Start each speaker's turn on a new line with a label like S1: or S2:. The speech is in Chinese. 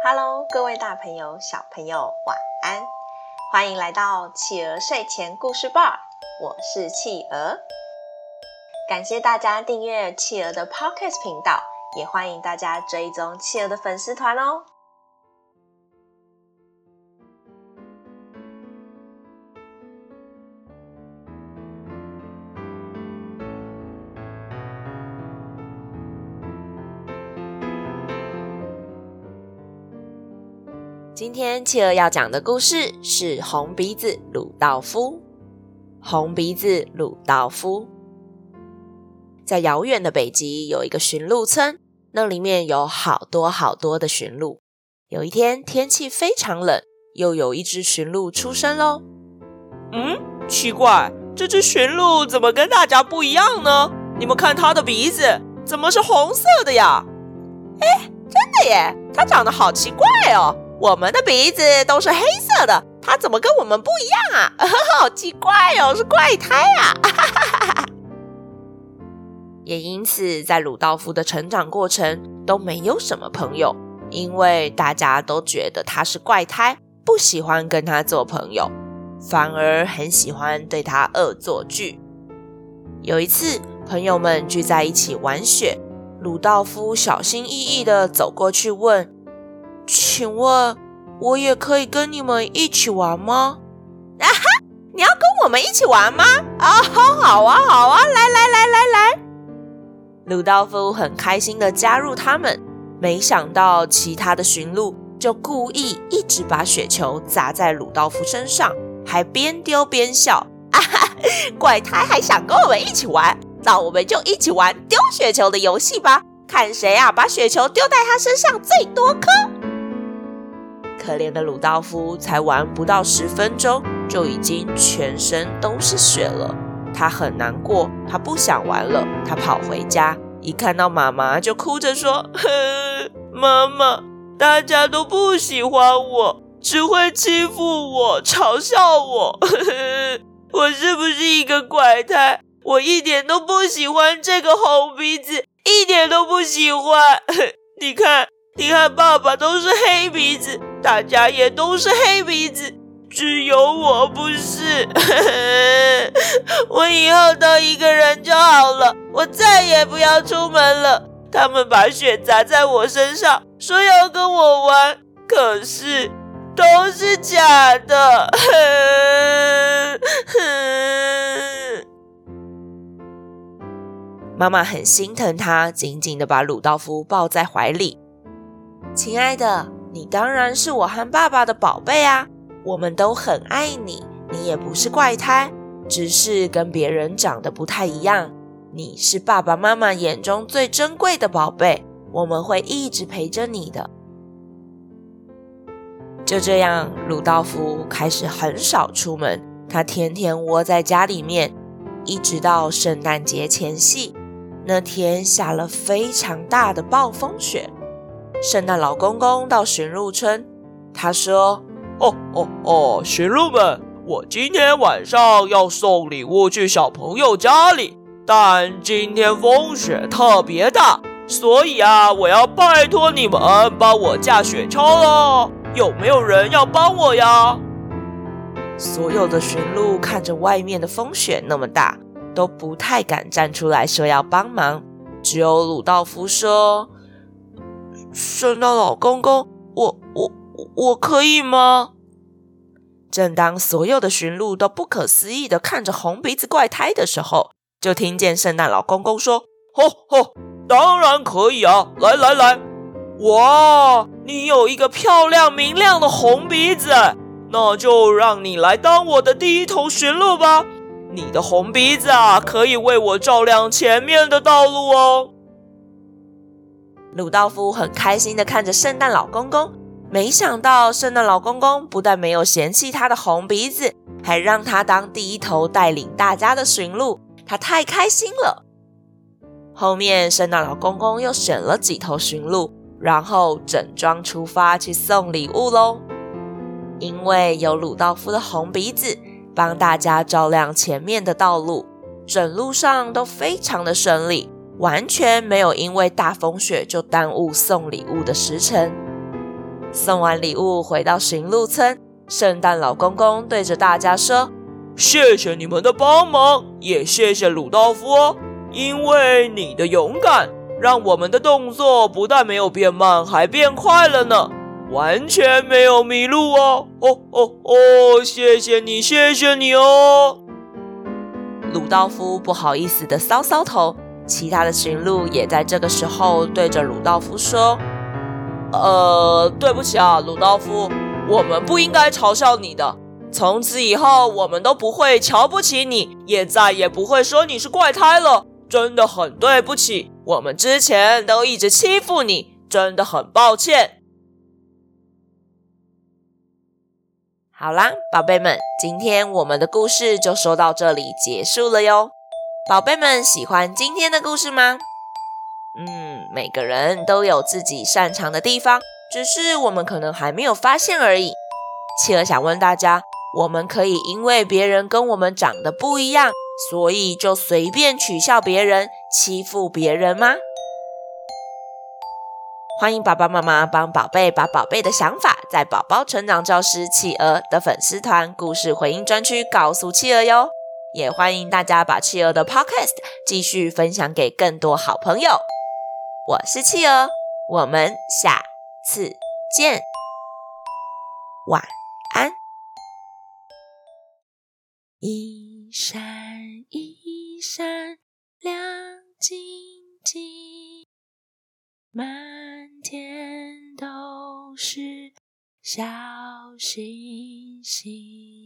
S1: Hello，各位大朋友、小朋友，晚安！欢迎来到企鹅睡前故事吧，我是企鹅。感谢大家订阅企鹅的 Podcast 频道，也欢迎大家追踪企鹅的粉丝团哦。今天企鹅要讲的故事是红鼻子鲁道夫。红鼻子鲁道夫，在遥远的北极有一个驯鹿村，那里面有好多好多的驯鹿。有一天天气非常冷，又有一只驯鹿出生喽。
S2: 嗯，奇怪，这只驯鹿怎么跟大家不一样呢？你们看它的鼻子怎么是红色的呀？
S3: 哎，真的耶，它长得好奇怪哦。我们的鼻子都是黑色的，它怎么跟我们不一样啊？好奇怪哦，是怪胎啊！
S1: 也因此，在鲁道夫的成长过程都没有什么朋友，因为大家都觉得他是怪胎，不喜欢跟他做朋友，反而很喜欢对他恶作剧。有一次，朋友们聚在一起玩雪，鲁道夫小心翼翼地走过去问。请问，我也可以跟你们一起玩吗？
S3: 啊哈！你要跟我们一起玩吗？啊，好啊，好啊，来来来来来！
S1: 鲁道夫很开心的加入他们。没想到其他的驯鹿就故意一直把雪球砸在鲁道夫身上，还边丢边笑。
S3: 啊哈！怪胎还想跟我们一起玩，那我们就一起玩丢雪球的游戏吧，看谁啊把雪球丢在他身上最多颗。
S1: 可怜的鲁道夫才玩不到十分钟，就已经全身都是血了。他很难过，他不想玩了。他跑回家，一看到妈妈就哭着说：“
S2: 哼，妈妈，大家都不喜欢我，只会欺负我，嘲笑我。我是不是一个怪胎？我一点都不喜欢这个红鼻子，一点都不喜欢。你看，你看，爸爸都是黑鼻子。”大家也都是黑鼻子，只有我不是。我以后都一个人就好了，我再也不要出门了。他们把雪砸在我身上，说要跟我玩，可是都是假的。
S1: 妈妈很心疼他，紧紧的把鲁道夫抱在怀里。亲爱的。你当然是我和爸爸的宝贝啊！我们都很爱你，你也不是怪胎，只是跟别人长得不太一样。你是爸爸妈妈眼中最珍贵的宝贝，我们会一直陪着你的。就这样，鲁道夫开始很少出门，他天天窝在家里面，一直到圣诞节前夕，那天下了非常大的暴风雪。圣诞老公公到驯鹿村，他说：“
S2: 哦哦哦，驯鹿们，我今天晚上要送礼物去小朋友家里，但今天风雪特别大，所以啊，我要拜托你们帮我架雪橇了。有没有人要帮我呀？”
S1: 所有的驯鹿看着外面的风雪那么大，都不太敢站出来说要帮忙，只有鲁道夫说。圣诞老公公，我我我可以吗？正当所有的驯鹿都不可思议的看着红鼻子怪胎的时候，就听见圣诞老公公说：“吼吼，当然可以啊！来来来，哇，你有一个漂亮明亮的红鼻子，那就让你来当我的第一头驯鹿吧。你的红鼻子啊，可以为我照亮前面的道路哦。”鲁道夫很开心地看着圣诞老公公，没想到圣诞老公公不但没有嫌弃他的红鼻子，还让他当第一头带领大家的驯鹿，他太开心了。后面圣诞老公公又选了几头驯鹿，然后整装出发去送礼物喽。因为有鲁道夫的红鼻子帮大家照亮前面的道路，整路上都非常的顺利。完全没有因为大风雪就耽误送礼物的时辰。送完礼物回到驯鹿村，圣诞老公公对着大家说：“
S2: 谢谢你们的帮忙，也谢谢鲁道夫哦，因为你的勇敢，让我们的动作不但没有变慢，还变快了呢。”完全没有迷路哦！哦哦哦！谢谢你，谢谢你哦！
S1: 鲁道夫不好意思的搔搔头，其他的驯鹿也在这个时候对着鲁道夫说：“
S2: 呃，对不起啊，鲁道夫，我们不应该嘲笑你的。从此以后，我们都不会瞧不起你，也再也不会说你是怪胎了。真的很对不起，我们之前都一直欺负你，真的很抱歉。”
S1: 好啦，宝贝们，今天我们的故事就说到这里结束了哟。宝贝们喜欢今天的故事吗？嗯，每个人都有自己擅长的地方，只是我们可能还没有发现而已。企鹅想问大家：我们可以因为别人跟我们长得不一样，所以就随便取笑别人、欺负别人吗？欢迎爸爸妈妈帮宝贝把宝贝的想法，在宝宝成长教师企鹅的粉丝团故事回应专区告诉企鹅哟。也欢迎大家把企鹅的 Podcast 继续分享给更多好朋友。我是企鹅，我们下次见，晚安。一闪一闪亮晶晶，满天都是小星星。